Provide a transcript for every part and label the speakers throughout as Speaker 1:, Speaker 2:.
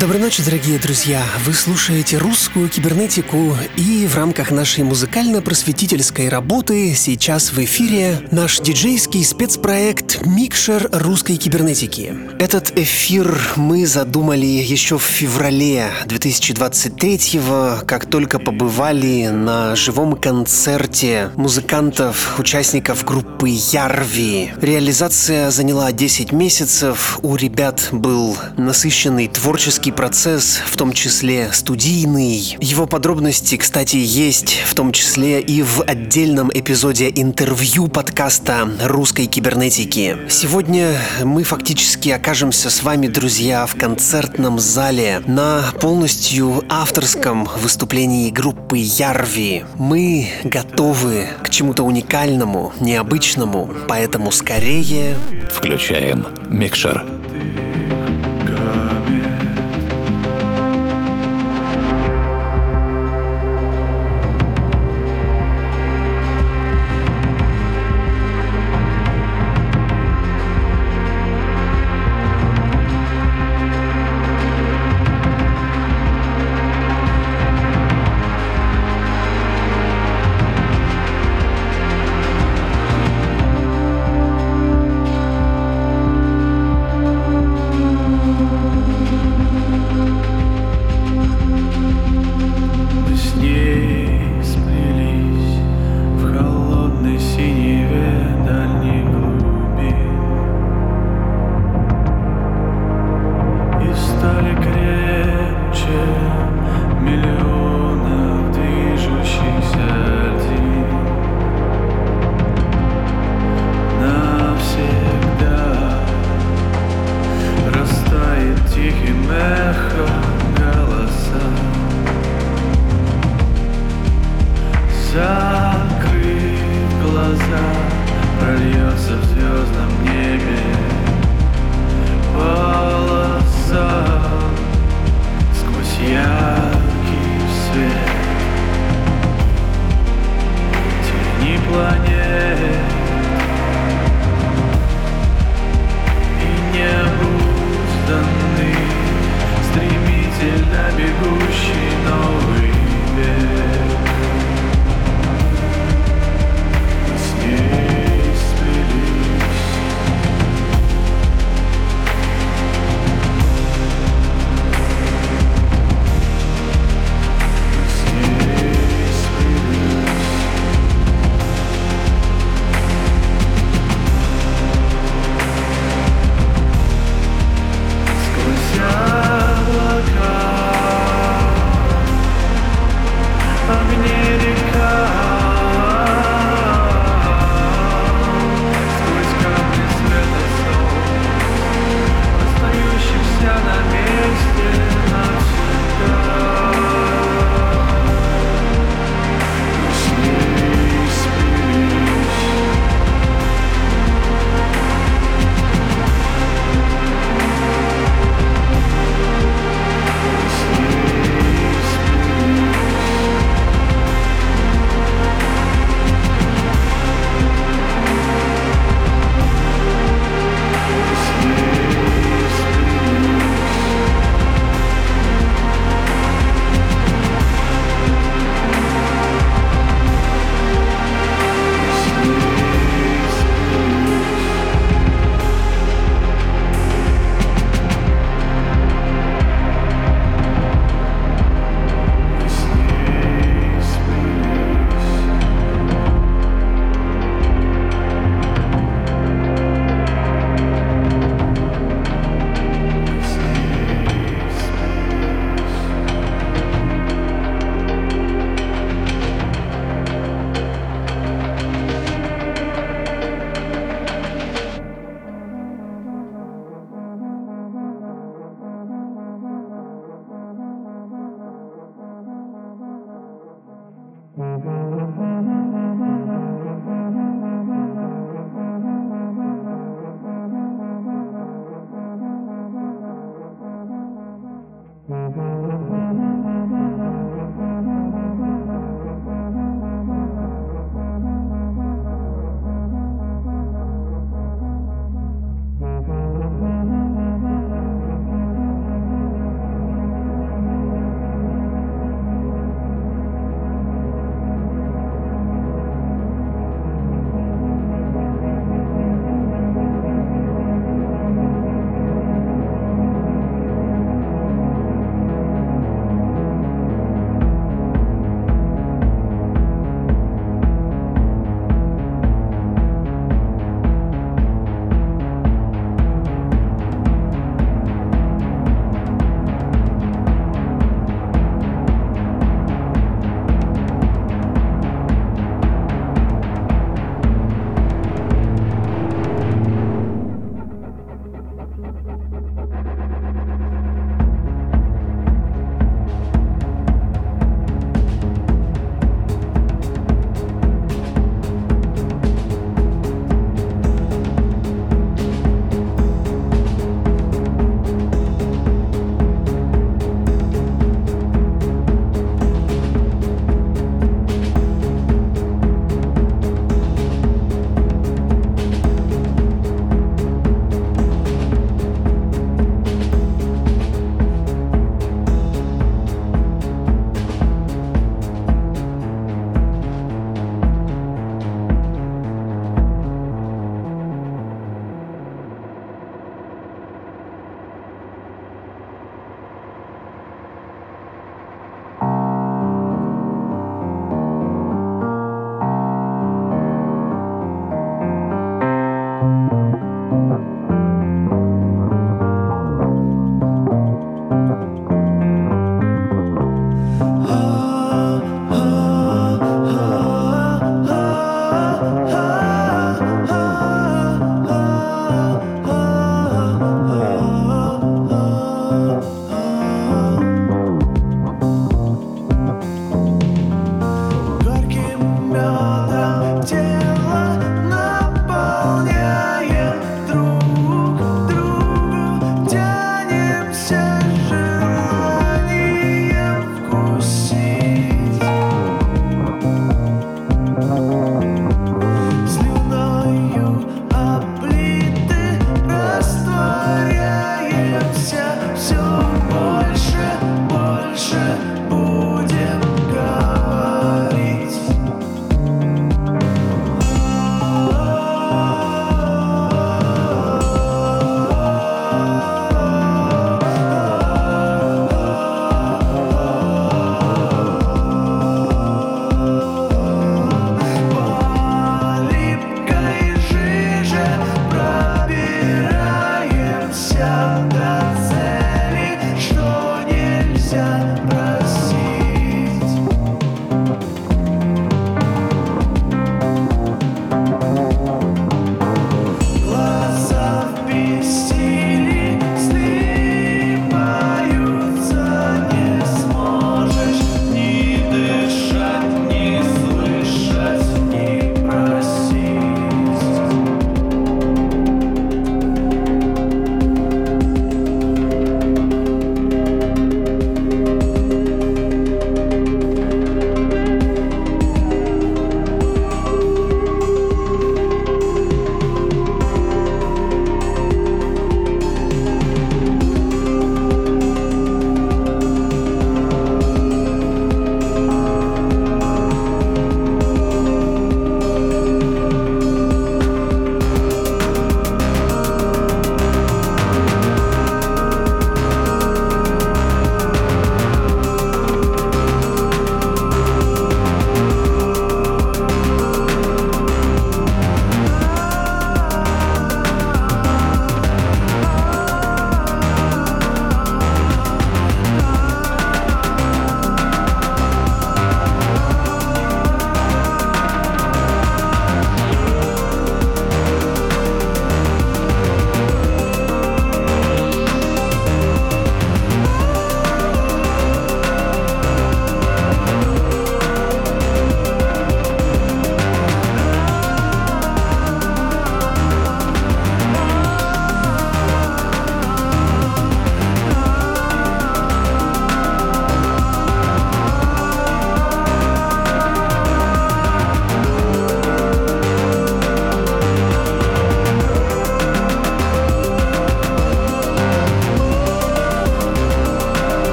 Speaker 1: Доброй ночи, дорогие друзья! Вы слушаете русскую кибернетику, и в рамках нашей музыкально-просветительской работы сейчас в эфире наш диджейский спецпроект «Микшер русской кибернетики». Этот эфир мы задумали еще в феврале 2023-го, как только побывали на живом концерте музыкантов, участников группы Ярви. Реализация заняла 10 месяцев, у ребят был насыщенный творческий творческий процесс, в том числе студийный. Его подробности, кстати, есть в том числе и в отдельном эпизоде интервью подкаста русской кибернетики. Сегодня мы фактически окажемся с вами, друзья, в концертном зале на полностью авторском выступлении группы Ярви. Мы готовы к чему-то уникальному, необычному, поэтому скорее...
Speaker 2: Включаем микшер.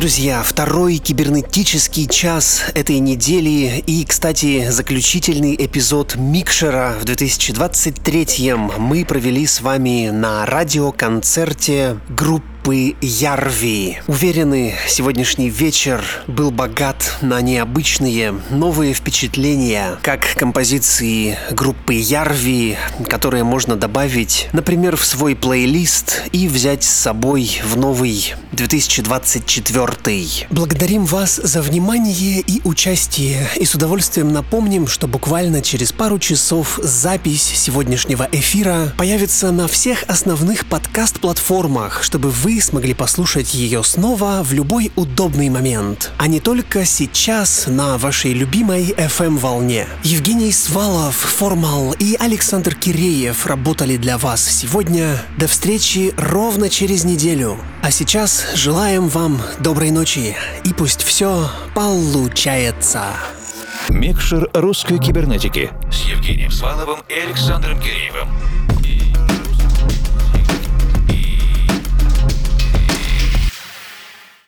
Speaker 1: Друзья, второй кибернетический час этой недели. И, кстати, заключительный эпизод Микшера в 2023-м мы провели с вами на радиоконцерте группы группы Ярви. Уверены, сегодняшний вечер был богат на необычные новые впечатления, как композиции группы Ярви, которые можно добавить, например, в свой плейлист и взять с собой в новый 2024. Благодарим вас за внимание и участие, и с удовольствием напомним, что буквально через пару часов запись сегодняшнего эфира появится на всех основных подкаст-платформах, чтобы вы вы смогли послушать ее снова в любой удобный момент, а не только сейчас на вашей любимой FM-волне. Евгений Свалов, Формал и Александр Киреев работали для вас сегодня. До встречи ровно через неделю. А сейчас желаем вам доброй ночи и пусть все получается.
Speaker 2: Микшер русской кибернетики с Евгением Сваловым и Александром Киреевым.